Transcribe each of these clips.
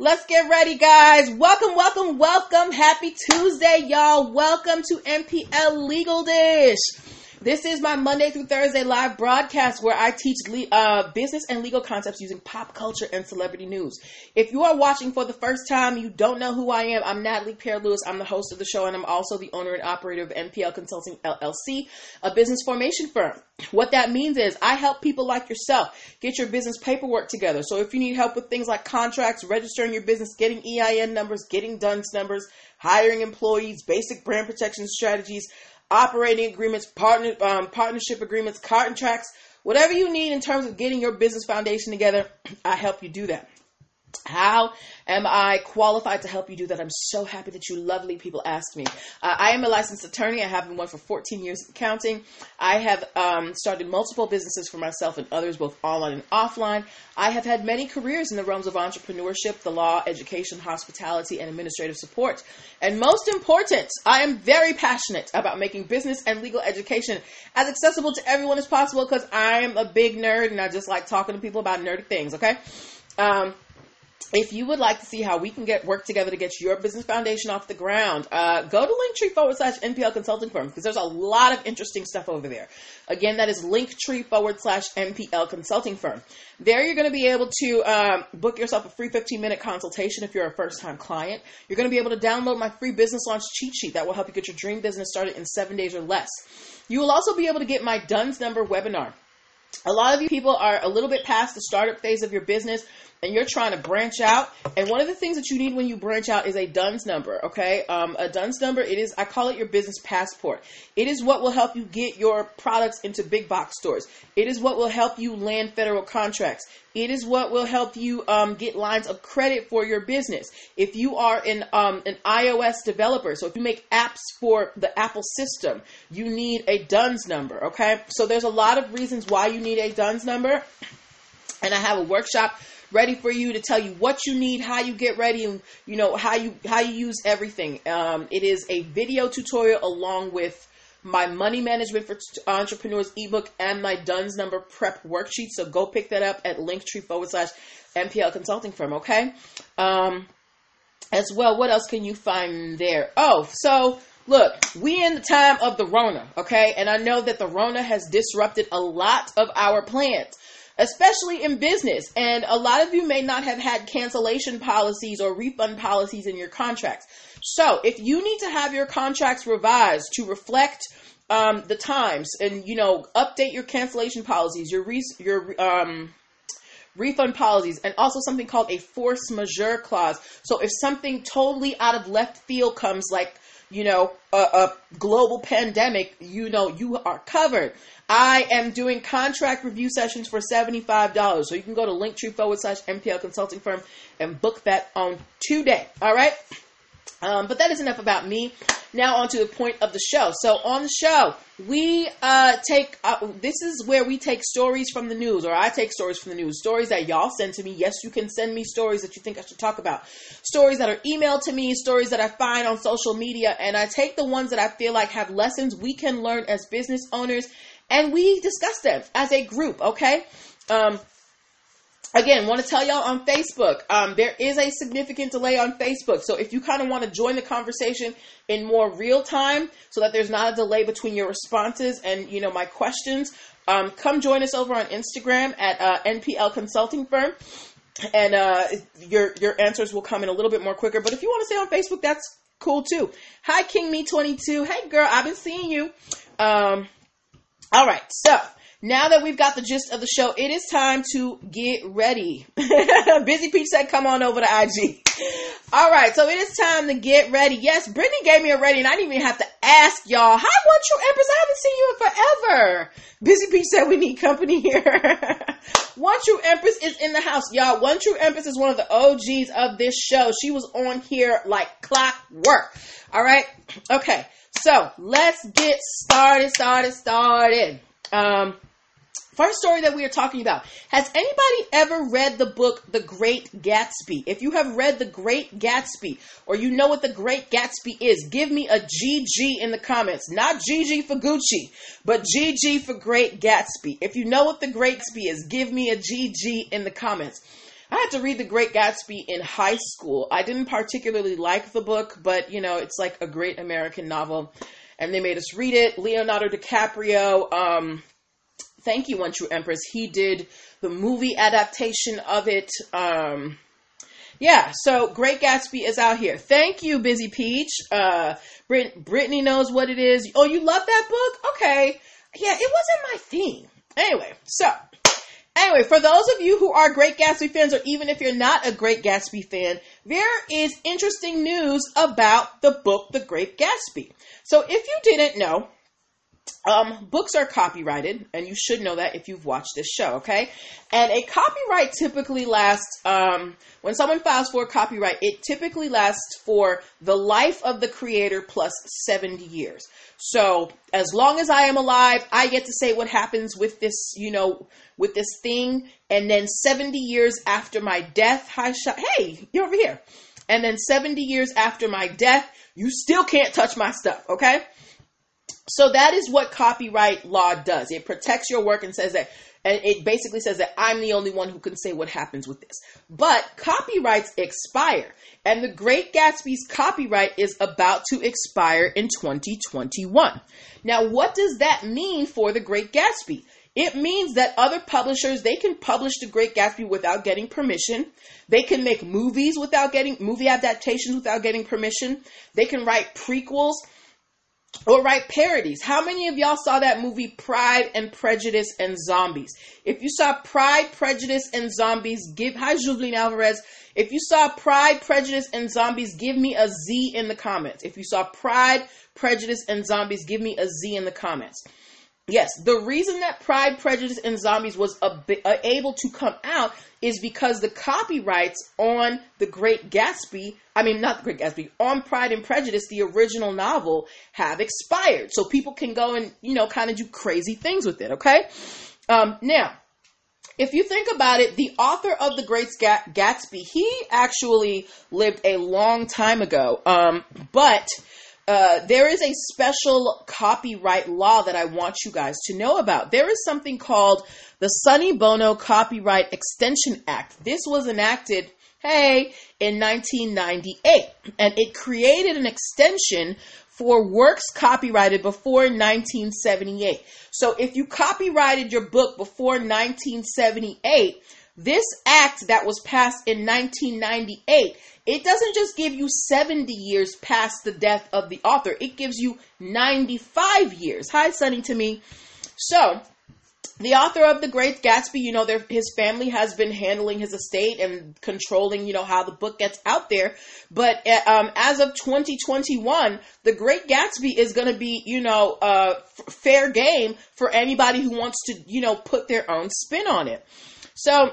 Let's get ready, guys. Welcome, welcome, welcome. Happy Tuesday, y'all. Welcome to NPL Legal Dish. This is my Monday through Thursday live broadcast where I teach le- uh, business and legal concepts using pop culture and celebrity news. If you are watching for the first time, you don't know who I am. I'm Natalie Pierre-Louis. I'm the host of the show, and I'm also the owner and operator of NPL Consulting LLC, a business formation firm. What that means is I help people like yourself get your business paperwork together. So if you need help with things like contracts, registering your business, getting EIN numbers, getting DUNS numbers, hiring employees, basic brand protection strategies, operating agreements, partner um, partnership agreements, contracts, whatever you need in terms of getting your business foundation together, I help you do that. How am I qualified to help you do that? I'm so happy that you lovely people asked me. Uh, I am a licensed attorney. I have been one for 14 years counting. I have um, started multiple businesses for myself and others, both online and offline. I have had many careers in the realms of entrepreneurship, the law, education, hospitality, and administrative support. And most important, I am very passionate about making business and legal education as accessible to everyone as possible because I'm a big nerd and I just like talking to people about nerdy things, okay? Um, if you would like to see how we can get work together to get your business foundation off the ground, uh, go to linktree forward slash NPL consulting firm because there's a lot of interesting stuff over there. Again, that is linktree forward slash NPL consulting firm. There you're going to be able to um, book yourself a free 15 minute consultation if you're a first time client. You're going to be able to download my free business launch cheat sheet that will help you get your dream business started in seven days or less. You will also be able to get my DUNS number webinar. A lot of you people are a little bit past the startup phase of your business and you're trying to branch out. And one of the things that you need when you branch out is a DUNS number, okay? Um, a DUNS number, it is, I call it your business passport. It is what will help you get your products into big box stores. It is what will help you land federal contracts. It is what will help you um, get lines of credit for your business. If you are an, um, an iOS developer, so if you make apps for the Apple system, you need a DUNS number, okay? So there's a lot of reasons why you need a DUNS number. And I have a workshop ready for you to tell you what you need, how you get ready, and you know how you how you use everything. Um, it is a video tutorial along with my money management for entrepreneurs ebook and my DUNS number prep worksheet. So go pick that up at linktree forward slash NPL consulting firm. Okay. Um, as well, what else can you find there? Oh, so look, we in the time of the Rona, okay? And I know that the Rona has disrupted a lot of our plans especially in business. And a lot of you may not have had cancellation policies or refund policies in your contracts. So if you need to have your contracts revised to reflect um, the times and, you know, update your cancellation policies, your, re- your, um, refund policies, and also something called a force majeure clause. So if something totally out of left field comes, like you know, a, a, global pandemic, you know, you are covered. I am doing contract review sessions for $75. So you can go to linktree forward slash NPL consulting firm and book that on today. All right. Um, but that is enough about me. Now on to the point of the show. So on the show, we uh, take uh, this is where we take stories from the news, or I take stories from the news, stories that y'all send to me. Yes, you can send me stories that you think I should talk about, stories that are emailed to me, stories that I find on social media, and I take the ones that I feel like have lessons we can learn as business owners and we discuss them as a group, okay? Um, again, want to tell y'all on Facebook, um, there is a significant delay on Facebook. So if you kind of want to join the conversation in more real time so that there's not a delay between your responses and, you know, my questions, um, come join us over on Instagram at uh, NPL Consulting Firm. And uh, your your answers will come in a little bit more quicker. But if you want to stay on Facebook, that's cool too. Hi, King Me 22. Hey, girl, I've been seeing you. Um, all right, so now that we've got the gist of the show, it is time to get ready. Busy Peach said, come on over to IG. All right, so it is time to get ready. Yes, Brittany gave me a ready, and I didn't even have to ask y'all. Hi, One True Empress. I haven't seen you in forever. Busy Peach said we need company here. One True Empress is in the house, y'all. One True Empress is one of the OGs of this show. She was on here like clockwork. All right, okay. So let's get started, started, started. Um, First story that we are talking about. Has anybody ever read the book The Great Gatsby? If you have read The Great Gatsby or you know what The Great Gatsby is, give me a GG in the comments. Not GG for Gucci, but GG for Great Gatsby. If you know what The Great Gatsby is, give me a GG in the comments. I had to read The Great Gatsby in high school. I didn't particularly like the book, but you know, it's like a great American novel. And they made us read it. Leonardo DiCaprio, um, thank you, One True Empress. He did the movie adaptation of it. Um, yeah, so Great Gatsby is out here. Thank you, Busy Peach. Uh, Brit- Brittany knows what it is. Oh, you love that book? Okay. Yeah, it wasn't my thing. Anyway, so Anyway, for those of you who are Great Gatsby fans, or even if you're not a Great Gatsby fan, there is interesting news about the book The Great Gatsby. So if you didn't know, um, books are copyrighted, and you should know that if you've watched this show, okay? And a copyright typically lasts, um, when someone files for a copyright, it typically lasts for the life of the creator plus 70 years. So, as long as I am alive, I get to say what happens with this, you know, with this thing. And then 70 years after my death, hey, you're over here. And then 70 years after my death, you still can't touch my stuff, okay? So that is what copyright law does. It protects your work and says that, and it basically says that I'm the only one who can say what happens with this. But copyrights expire, and The Great Gatsby's copyright is about to expire in 2021. Now, what does that mean for The Great Gatsby? It means that other publishers they can publish The Great Gatsby without getting permission. They can make movies without getting movie adaptations without getting permission. They can write prequels or write parodies. How many of y'all saw that movie Pride and Prejudice and Zombies? If you saw Pride, Prejudice and Zombies, give hi Julian Alvarez. If you saw Pride, Prejudice and Zombies, give me a Z in the comments. If you saw Pride, Prejudice and Zombies, give me a Z in the comments. Yes, the reason that Pride, Prejudice, and Zombies was uh, able to come out is because the copyrights on The Great Gatsby, I mean, not The Great Gatsby, on Pride and Prejudice, the original novel, have expired. So people can go and, you know, kind of do crazy things with it, okay? Um, now, if you think about it, the author of The Great Gatsby, he actually lived a long time ago, um, but uh, there is a special copyright law that I want you guys to know about. There is something called the Sonny Bono Copyright Extension Act. This was enacted, hey, in 1998, and it created an extension for works copyrighted before 1978. So if you copyrighted your book before 1978, this act that was passed in 1998 it doesn't just give you 70 years past the death of the author, it gives you 95 years. Hi, Sunny to me. So, the author of The Great Gatsby, you know, his family has been handling his estate and controlling, you know, how the book gets out there. But uh, um, as of 2021, The Great Gatsby is going to be, you know, uh, f- fair game for anybody who wants to, you know, put their own spin on it. So,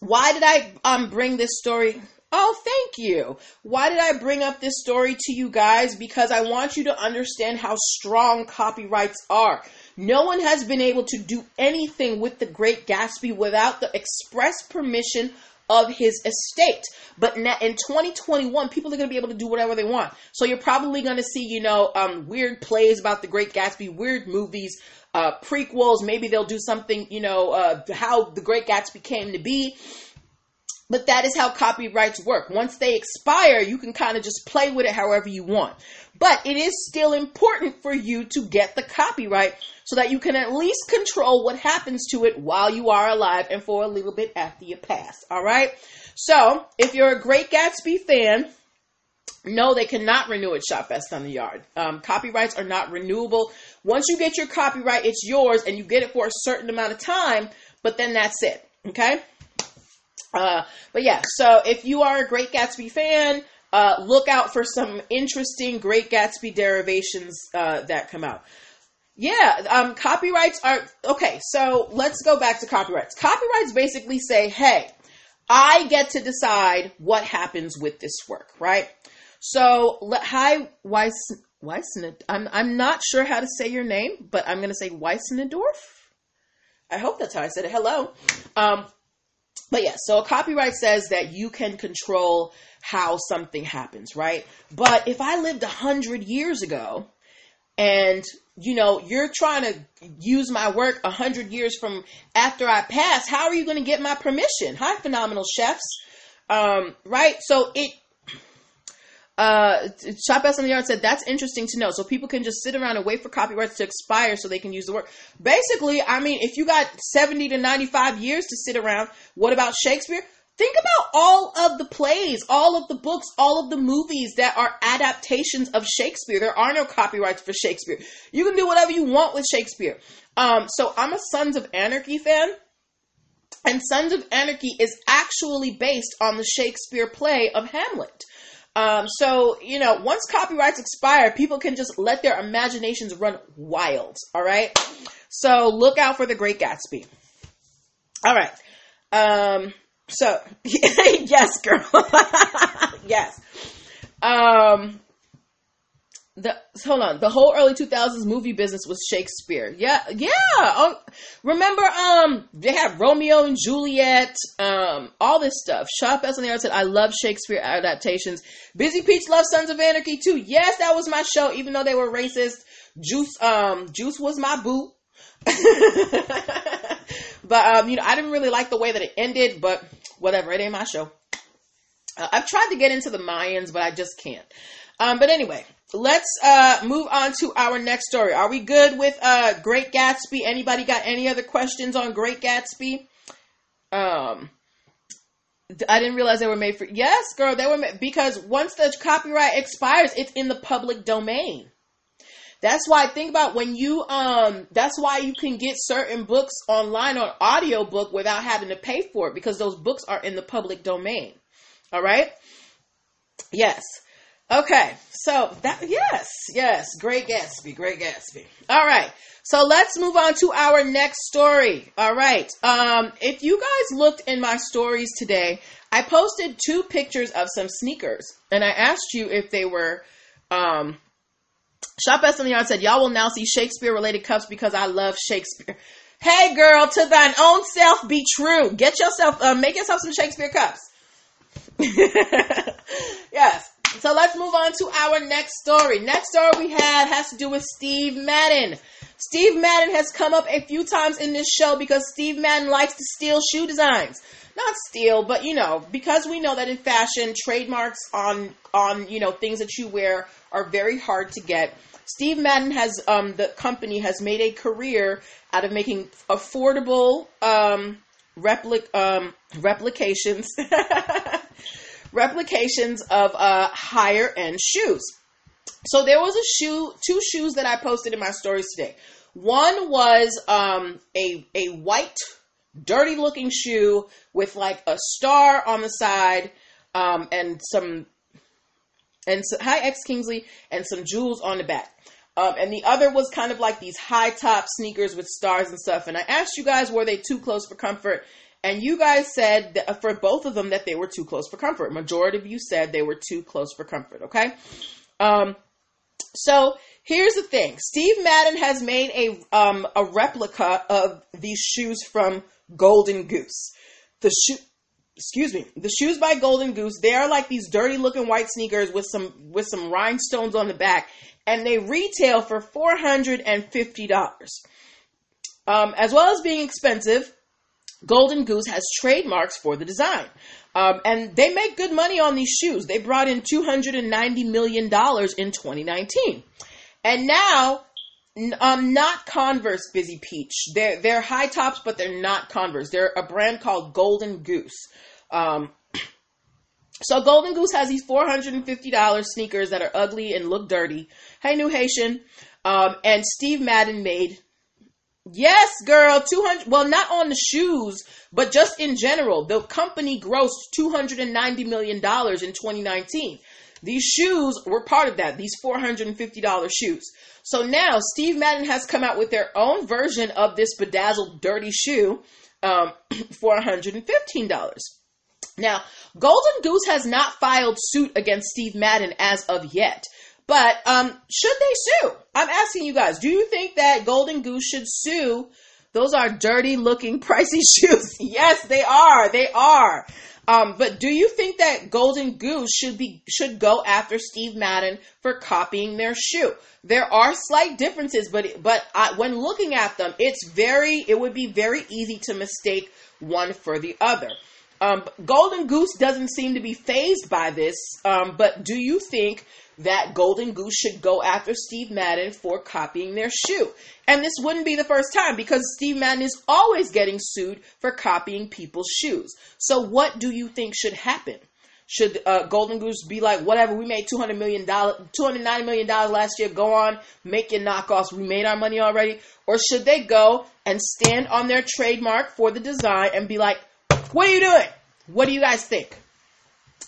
why did I um, bring this story? Oh, thank you. Why did I bring up this story to you guys? Because I want you to understand how strong copyrights are. No one has been able to do anything with the Great Gatsby without the express permission of his estate. But in 2021, people are going to be able to do whatever they want. So you're probably going to see, you know, um, weird plays about the Great Gatsby, weird movies, uh, prequels. Maybe they'll do something, you know, uh, how the Great Gatsby came to be. But that is how copyrights work. Once they expire, you can kind of just play with it however you want. But it is still important for you to get the copyright so that you can at least control what happens to it while you are alive and for a little bit after you pass. All right? So, if you're a Great Gatsby fan, no, they cannot renew it. Shop Fest on the Yard. Um, copyrights are not renewable. Once you get your copyright, it's yours and you get it for a certain amount of time, but then that's it. Okay? Uh, but yeah, so if you are a Great Gatsby fan, uh, look out for some interesting Great Gatsby derivations uh, that come out. Yeah, um, copyrights are okay. So let's go back to copyrights. Copyrights basically say, "Hey, I get to decide what happens with this work." Right? So, hi, Weiss, Weissned. I'm I'm not sure how to say your name, but I'm going to say Weissnedorf. I hope that's how I said it. Hello. Um, but yeah, so a copyright says that you can control how something happens, right? But if I lived a hundred years ago, and you know you're trying to use my work a hundred years from after I pass. How are you going to get my permission? Hi, phenomenal chefs. Um, right? So it uh, Shop S on the Yard said that's interesting to know. So people can just sit around and wait for copyrights to expire so they can use the work. Basically, I mean, if you got 70 to 95 years to sit around, what about Shakespeare? Think about all of the plays, all of the books, all of the movies that are adaptations of Shakespeare. There are no copyrights for Shakespeare. You can do whatever you want with Shakespeare. Um, so I'm a Sons of Anarchy fan. And Sons of Anarchy is actually based on the Shakespeare play of Hamlet. Um, so, you know, once copyrights expire, people can just let their imaginations run wild. All right. So look out for the Great Gatsby. All right. Um, so, yes, girl. yes. Um, the hold on. The whole early 2000s movie business was shakespeare. Yeah yeah. Oh, remember um they had romeo and juliet um all this stuff. Shop s on the art said i love shakespeare adaptations. Busy peach loves sons of anarchy too. Yes that was my show even though they were racist. Juice um juice was my boo. But um you know i didn't really like the way that it ended but whatever. It ain't my show. Uh, i've tried to get into the mayans but i just can't um but anyway let's uh, move on to our next story. Are we good with uh, Great Gatsby? Anybody got any other questions on Great Gatsby? Um, I didn't realize they were made for. Yes, girl, they were made because once the copyright expires, it's in the public domain. That's why think about when you um that's why you can get certain books online on audiobook without having to pay for it because those books are in the public domain. All right? Yes. Okay, so that yes, yes, Great Gatsby, Great Gatsby. All right, so let's move on to our next story. All right, um, if you guys looked in my stories today, I posted two pictures of some sneakers, and I asked you if they were. Um, Shop S in the Yard said, "Y'all will now see Shakespeare-related cups because I love Shakespeare." Hey, girl, to thine own self be true. Get yourself, uh, make yourself some Shakespeare cups. yes. So let's move on to our next story. Next story we have has to do with Steve Madden. Steve Madden has come up a few times in this show because Steve Madden likes to steal shoe designs. Not steal, but you know, because we know that in fashion, trademarks on on you know things that you wear are very hard to get. Steve Madden has um, the company has made a career out of making affordable um, replic um, replications replications of uh, higher end shoes. So there was a shoe, two shoes that I posted in my stories today. One was um, a a white, dirty looking shoe with like a star on the side um, and some and so, hi X Kingsley and some jewels on the back. Um, and the other was kind of like these high top sneakers with stars and stuff. And I asked you guys, were they too close for comfort? And you guys said that uh, for both of them that they were too close for comfort. Majority of you said they were too close for comfort. Okay. Um, so here's the thing: Steve Madden has made a um, a replica of these shoes from Golden Goose. The shoe, excuse me, the shoes by Golden Goose. They are like these dirty looking white sneakers with some with some rhinestones on the back, and they retail for four hundred and fifty dollars. Um, as well as being expensive, Golden Goose has trademarks for the design. Um, and they make good money on these shoes. They brought in $290 million in 2019. And now, um, not Converse Busy Peach. They're, they're high tops, but they're not Converse. They're a brand called Golden Goose. Um, so Golden Goose has these $450 sneakers that are ugly and look dirty. Hey, New Haitian. Um, and Steve Madden made Yes, girl, 200 well not on the shoes, but just in general. The company grossed 290 million dollars in 2019. These shoes were part of that, these $450 shoes. So now Steve Madden has come out with their own version of this bedazzled dirty shoe um, for $115. Now, Golden Goose has not filed suit against Steve Madden as of yet. But um, should they sue? I'm asking you guys. Do you think that Golden Goose should sue? Those are dirty looking, pricey shoes. yes, they are. They are. Um, but do you think that Golden Goose should be should go after Steve Madden for copying their shoe? There are slight differences, but but I, when looking at them, it's very it would be very easy to mistake one for the other. Um, Golden Goose doesn't seem to be fazed by this, um, but do you think that Golden Goose should go after Steve Madden for copying their shoe? And this wouldn't be the first time because Steve Madden is always getting sued for copying people's shoes. So, what do you think should happen? Should uh, Golden Goose be like, whatever, we made $200 million, $290 million last year, go on, make your knockoffs, we made our money already? Or should they go and stand on their trademark for the design and be like, what are you doing? What do you guys think?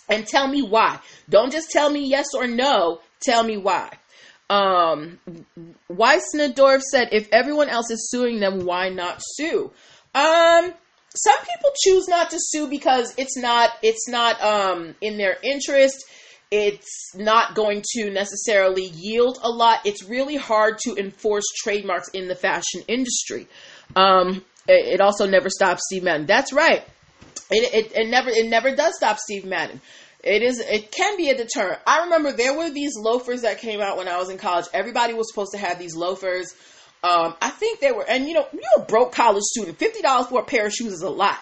And tell me why. Don't just tell me yes or no, tell me why. Um, Weissnadorf said, if everyone else is suing them, why not sue? Um, some people choose not to sue because it's not it's not um, in their interest it's not going to necessarily yield a lot it's really hard to enforce trademarks in the fashion industry um, it, also never stops steve madden that's right it, it, it never it never does stop steve madden it is it can be a deterrent i remember there were these loafers that came out when i was in college everybody was supposed to have these loafers um, I think they were, and you know, you're a broke college student. Fifty dollars for a pair of shoes is a lot.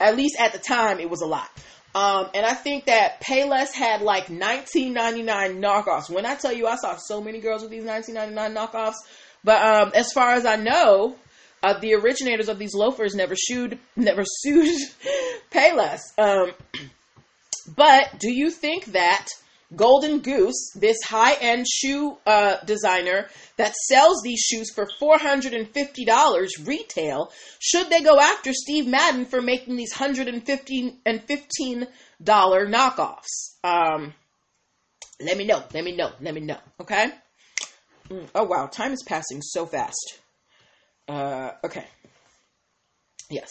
At least at the time, it was a lot. Um, and I think that Payless had like 19.99 knockoffs. When I tell you, I saw so many girls with these 19.99 knockoffs. But um, as far as I know, uh, the originators of these loafers never sued, never sued Payless. Um, but do you think that Golden Goose, this high end shoe uh, designer that sells these shoes for $450 retail, should they go after Steve Madden for making these $115 and $15 knockoffs? Um, let me know. Let me know. Let me know. Okay? Mm, oh, wow. Time is passing so fast. Uh, okay. Yes.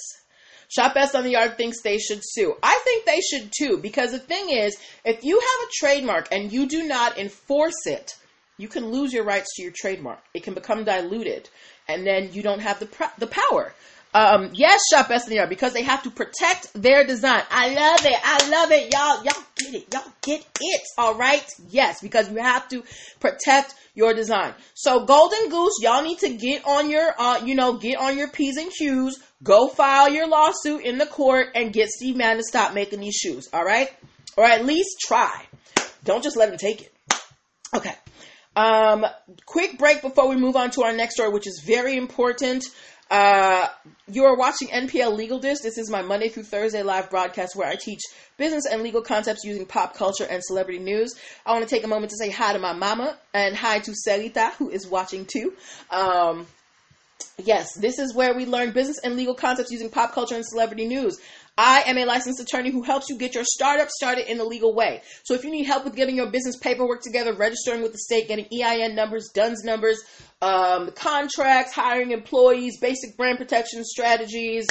Shop Best on the Yard thinks they should sue. I think they should too, because the thing is, if you have a trademark and you do not enforce it, you can lose your rights to your trademark. It can become diluted, and then you don't have the pr- the power. Um, yes, Shop Yard because they have to protect their design. I love it. I love it, y'all. Y'all get it. Y'all get it. All right. Yes, because you have to protect your design. So Golden Goose, y'all need to get on your, uh, you know, get on your p's and q's. Go file your lawsuit in the court and get Steve Madden to stop making these shoes. All right, or at least try. Don't just let him take it. Okay. Um, quick break before we move on to our next story, which is very important. Uh, you are watching NPL Legal Dish. This is my Monday through Thursday live broadcast where I teach business and legal concepts using pop culture and celebrity news. I want to take a moment to say hi to my mama and hi to Sarita, who is watching too. Um, yes, this is where we learn business and legal concepts using pop culture and celebrity news. I am a licensed attorney who helps you get your startup started in the legal way. So if you need help with getting your business paperwork together, registering with the state, getting EIN numbers, DUNS numbers, um, contracts, hiring employees, basic brand protection strategies,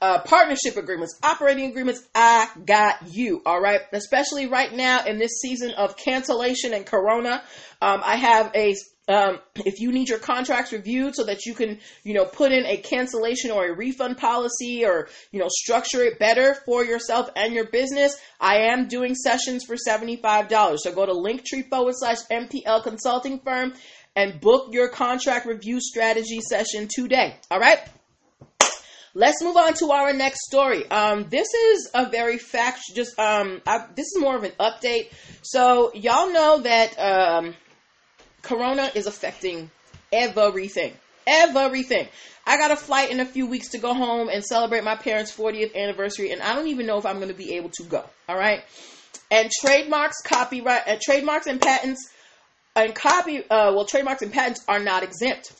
uh, partnership agreements, operating agreements, I got you. All right. Especially right now in this season of cancellation and corona. Um, I have a um, if you need your contracts reviewed so that you can, you know, put in a cancellation or a refund policy or, you know, structure it better for yourself and your business, I am doing sessions for $75. So go to linktree forward slash NPL consulting firm and book your contract review strategy session today. All right. Let's move on to our next story. Um, this is a very fact. Just um, I, this is more of an update. So y'all know that um, Corona is affecting everything. Everything. I got a flight in a few weeks to go home and celebrate my parents' 40th anniversary, and I don't even know if I'm going to be able to go. All right. And trademarks, copyright, uh, trademarks and patents, and copy, uh, well, trademarks and patents are not exempt.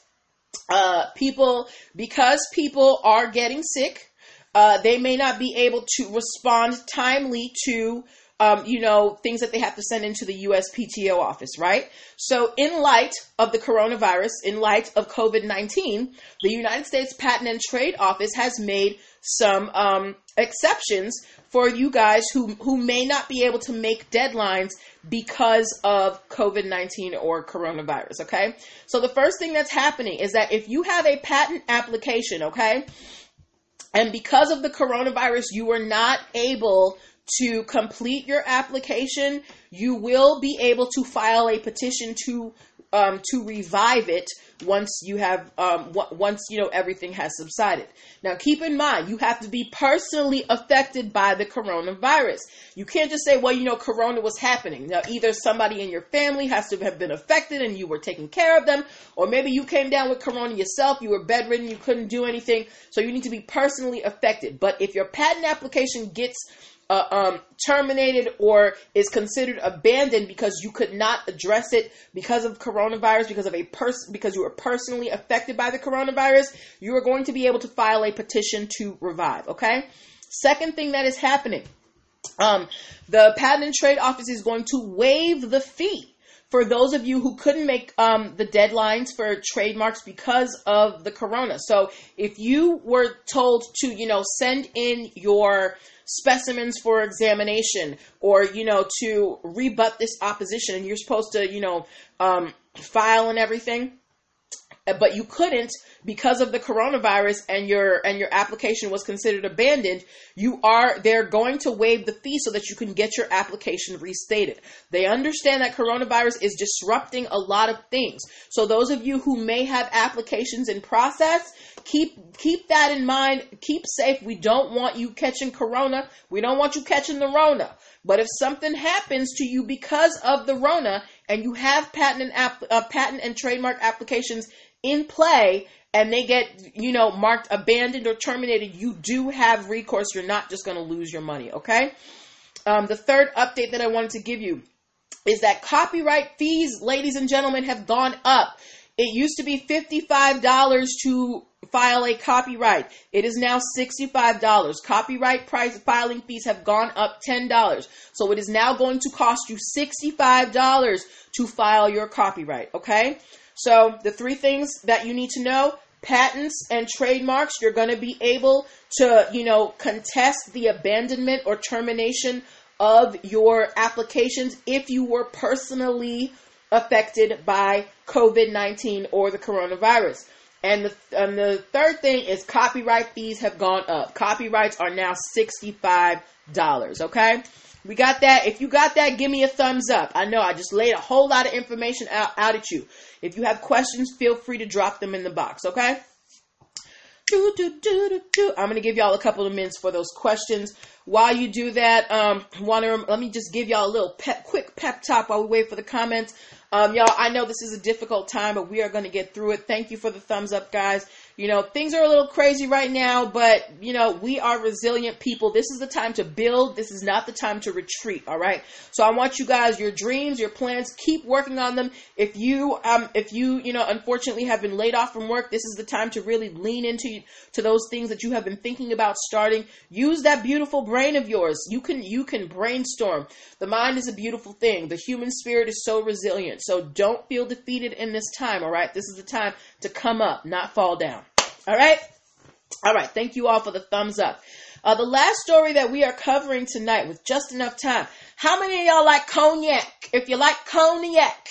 Uh, people, because people are getting sick, uh, they may not be able to respond timely to um, you know, things that they have to send into the USPTO office, right? So, in light of the coronavirus, in light of COVID 19, the United States Patent and Trade Office has made some um, exceptions for you guys who, who may not be able to make deadlines because of COVID 19 or coronavirus, okay? So, the first thing that's happening is that if you have a patent application, okay, and because of the coronavirus, you were not able to complete your application, you will be able to file a petition to um, to revive it once you have um, w- once you know everything has subsided. Now, keep in mind you have to be personally affected by the coronavirus. You can't just say, "Well, you know, corona was happening." Now, either somebody in your family has to have been affected and you were taking care of them, or maybe you came down with corona yourself. You were bedridden, you couldn't do anything, so you need to be personally affected. But if your patent application gets uh, um, terminated or is considered abandoned because you could not address it because of coronavirus, because of a person, because you were personally affected by the coronavirus, you are going to be able to file a petition to revive. Okay. Second thing that is happening, um, the Patent and Trade Office is going to waive the fee for those of you who couldn't make um, the deadlines for trademarks because of the corona. So if you were told to, you know, send in your specimens for examination or, you know, to rebut this opposition. And you're supposed to, you know, um, file and everything, but you couldn't because of the coronavirus and your and your application was considered abandoned. You are they're going to waive the fee so that you can get your application restated. They understand that coronavirus is disrupting a lot of things. So those of you who may have applications in process keep keep that in mind. Keep safe. We don't want you catching corona. We don't want you catching the rona. But if something happens to you because of the rona and you have patent and app, uh, patent and trademark applications in play and they get, you know, marked abandoned or terminated, you do have recourse. You're not just going to lose your money, okay? Um, the third update that I wanted to give you is that copyright fees, ladies and gentlemen, have gone up. It used to be $55 to file a copyright. It is now $65. Copyright price filing fees have gone up $10. So it is now going to cost you $65 to file your copyright, okay? So the three things that you need to know patents and trademarks, you're going to be able to, you know, contest the abandonment or termination of your applications if you were personally affected by COVID 19 or the coronavirus. And the, and the third thing is copyright fees have gone up. Copyrights are now $65. Okay? We got that. If you got that, give me a thumbs up. I know I just laid a whole lot of information out, out at you. If you have questions, feel free to drop them in the box, okay? Do, do, do, I'm going to give y'all a couple of minutes for those questions. While you do that, um, want to let me just give y'all a little pep, quick pep talk while we wait for the comments. Um, y'all, I know this is a difficult time, but we are going to get through it. Thank you for the thumbs up, guys. You know, things are a little crazy right now, but, you know, we are resilient people. This is the time to build. This is not the time to retreat, all right? So I want you guys, your dreams, your plans, keep working on them. If you, um, if you, you know, unfortunately have been laid off from work, this is the time to really lean into to those things that you have been thinking about starting. Use that beautiful brain of yours. You can, you can brainstorm. The mind is a beautiful thing. The human spirit is so resilient. So don't feel defeated in this time, all right? This is the time to come up, not fall down. All right? All right. Thank you all for the thumbs up. Uh, the last story that we are covering tonight with just enough time. How many of y'all like cognac? If you like cognac,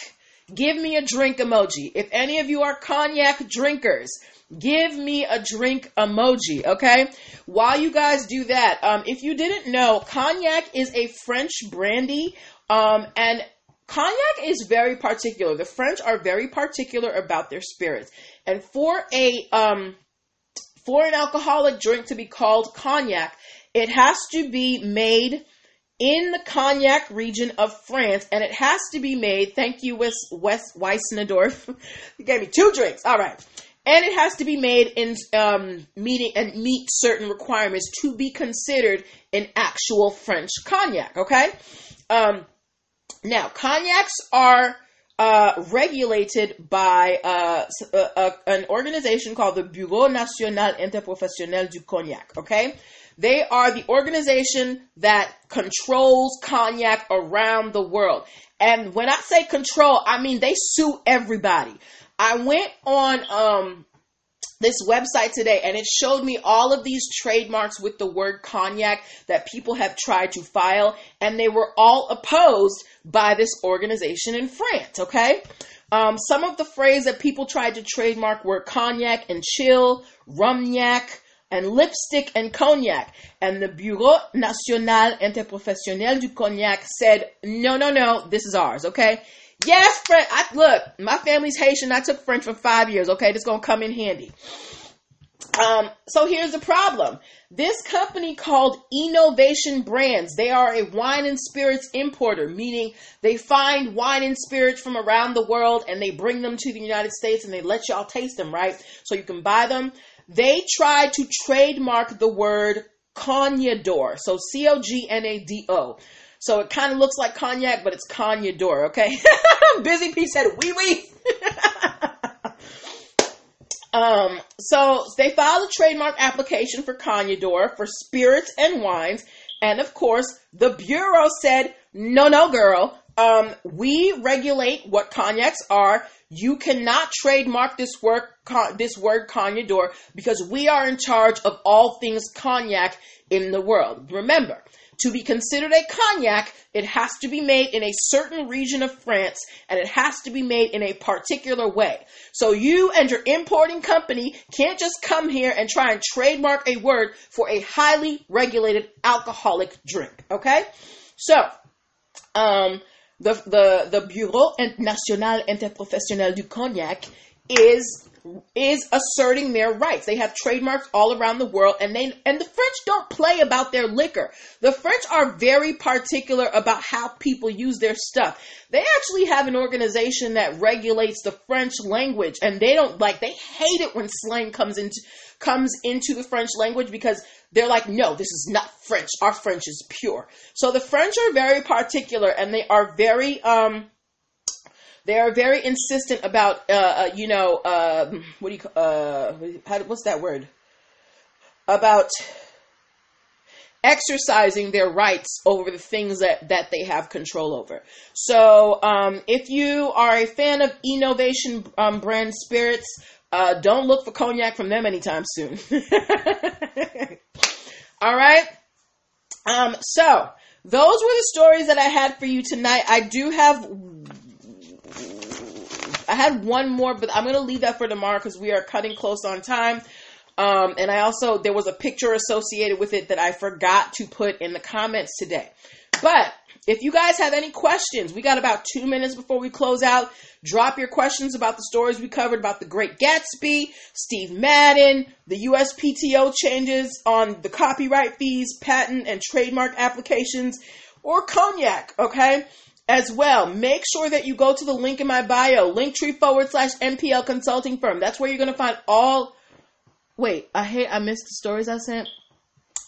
give me a drink emoji. If any of you are cognac drinkers, give me a drink emoji, okay? While you guys do that, um, if you didn't know, cognac is a French brandy, um, and cognac is very particular. The French are very particular about their spirits. And for a, um, for an alcoholic drink to be called cognac, it has to be made in the cognac region of France, and it has to be made. Thank you, Wes, Wes Weissnadorf. you gave me two drinks. All right, and it has to be made in um, meeting and meet certain requirements to be considered an actual French cognac. Okay. Um, now, cognacs are uh, regulated by uh, uh, uh, an organization called the Bureau National Interprofessionnel du Cognac. Okay, they are the organization that controls cognac around the world. And when I say control, I mean they sue everybody. I went on um, this website today and it showed me all of these trademarks with the word cognac that people have tried to file and they were all opposed by this organization in France, okay? Um, some of the phrases that people tried to trademark were cognac and chill, rumgnac, and lipstick and cognac. And the Bureau National Interprofessionnel du Cognac said, no, no, no, this is ours, okay? Yes, French. I, look, my family's Haitian. I took French for five years, okay? This is gonna come in handy. Um, so here's the problem. This company called Innovation Brands, they are a wine and spirits importer, meaning they find wine and spirits from around the world and they bring them to the United States and they let y'all taste them, right? So you can buy them. They tried to trademark the word Cognador. So C O G N A D O. So it kind of looks like cognac, but it's Cognador, okay? Busy P said, wee wee. um, so they filed a trademark application for Cognador for spirits and wines. And of course, the Bureau said, no, no, girl. Um, we regulate what cognacs are. You cannot trademark this word, this word Cognador because we are in charge of all things cognac in the world. Remember, to be considered a cognac, it has to be made in a certain region of France and it has to be made in a particular way. So you and your importing company can't just come here and try and trademark a word for a highly regulated alcoholic drink. Okay? So, um, the, the, the Bureau National Interprofessionnel du Cognac is is asserting their rights. They have trademarks all around the world and they and the French don't play about their liquor. The French are very particular about how people use their stuff. They actually have an organization that regulates the French language and they don't like they hate it when slang comes into comes into the French language because they're like, no, this is not French. Our French is pure. So the French are very particular and they are very um they are very insistent about, uh, uh, you know, uh, what do you, uh, how, what's that word? About exercising their rights over the things that, that they have control over. So, um, if you are a fan of innovation um, brand spirits, uh, don't look for cognac from them anytime soon. All right. Um, so those were the stories that I had for you tonight. I do have I had one more, but I'm to leave that for tomorrow because we are cutting close on time. Um, and I also, there was a picture associated with it that I forgot to put in the comments today. But if you guys have any questions, we got about two minutes before we close out. Drop your questions about the stories we covered about the Great Gatsby, Steve Madden, the USPTO changes on the copyright fees, patent and trademark applications, or cognac, okay? As well. Make sure that you go to the link in my bio, linktree forward slash NPL consulting firm. That's where you're going to find all. Wait, I hate, I missed the stories I sent.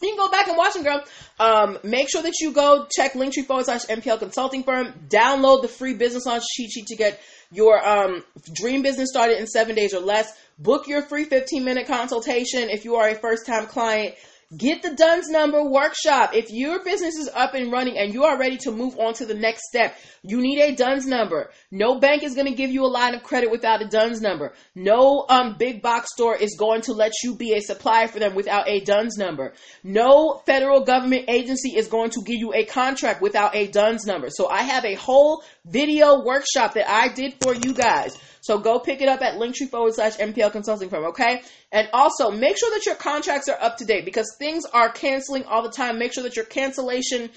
You can go back and watch them, girl. Um, make sure that you go check linktree forward slash NPL consulting firm. Download the free business launch cheat sheet to get your um, dream business started in seven days or less. Book your free 15 minute consultation if you are a first time client. Get the DUNS number workshop. If your business is up and running and you are ready to move on to the next step, you need a DUNS number. No bank is going to give you a line of credit without a DUNS number. No um, big box store is going to let you be a supplier for them without a DUNS number. No federal government agency is going to give you a contract without a DUNS number. So I have a whole video workshop that I did for you guys. So go pick it up at linktree forward slash NPL consulting firm, okay? And also make sure that your contracts are up to date because things are canceling all the time. Make sure that your cancellation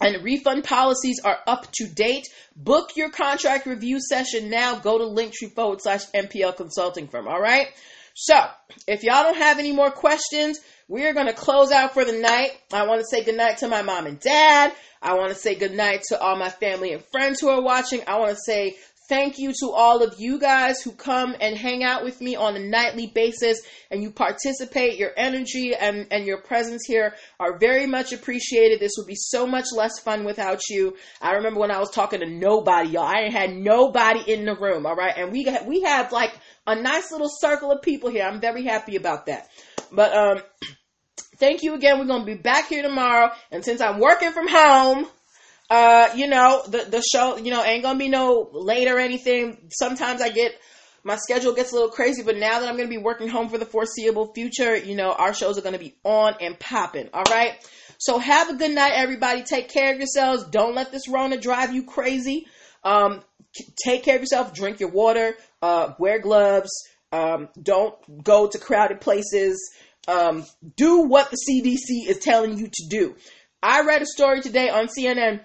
and refund policies are up to date. Book your contract review session now. Go to linktree forward slash NPL consulting firm, all right? So if y'all don't have any more questions, we are going to close out for the night. I want to say goodnight to my mom and dad. I want to say goodnight to all my family and friends who are watching. I want to say Thank you to all of you guys who come and hang out with me on a nightly basis and you participate. Your energy and, and your presence here are very much appreciated. This would be so much less fun without you. I remember when I was talking to nobody, y'all. I had nobody in the room, all right? And we got, we have like a nice little circle of people here. I'm very happy about that. But um thank you again. We're going to be back here tomorrow. And since I'm working from home, uh, you know, the the show, you know, ain't gonna be no late or anything. Sometimes I get my schedule gets a little crazy, but now that I'm gonna be working home for the foreseeable future, you know, our shows are gonna be on and popping. All right. So have a good night, everybody. Take care of yourselves. Don't let this Rona drive you crazy. Um, take care of yourself. Drink your water. Uh, wear gloves. Um, don't go to crowded places. um, do what the CDC is telling you to do. I read a story today on CNN.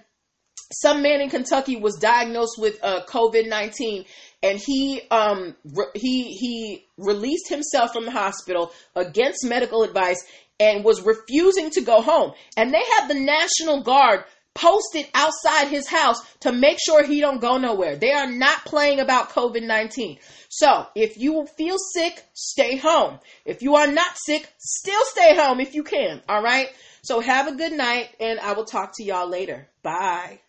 Some man in Kentucky was diagnosed with uh, COVID nineteen, and he um, re- he he released himself from the hospital against medical advice and was refusing to go home. And they had the National Guard posted outside his house to make sure he don't go nowhere. They are not playing about COVID-19. So, if you feel sick, stay home. If you are not sick, still stay home if you can. All right? So, have a good night and I will talk to y'all later. Bye.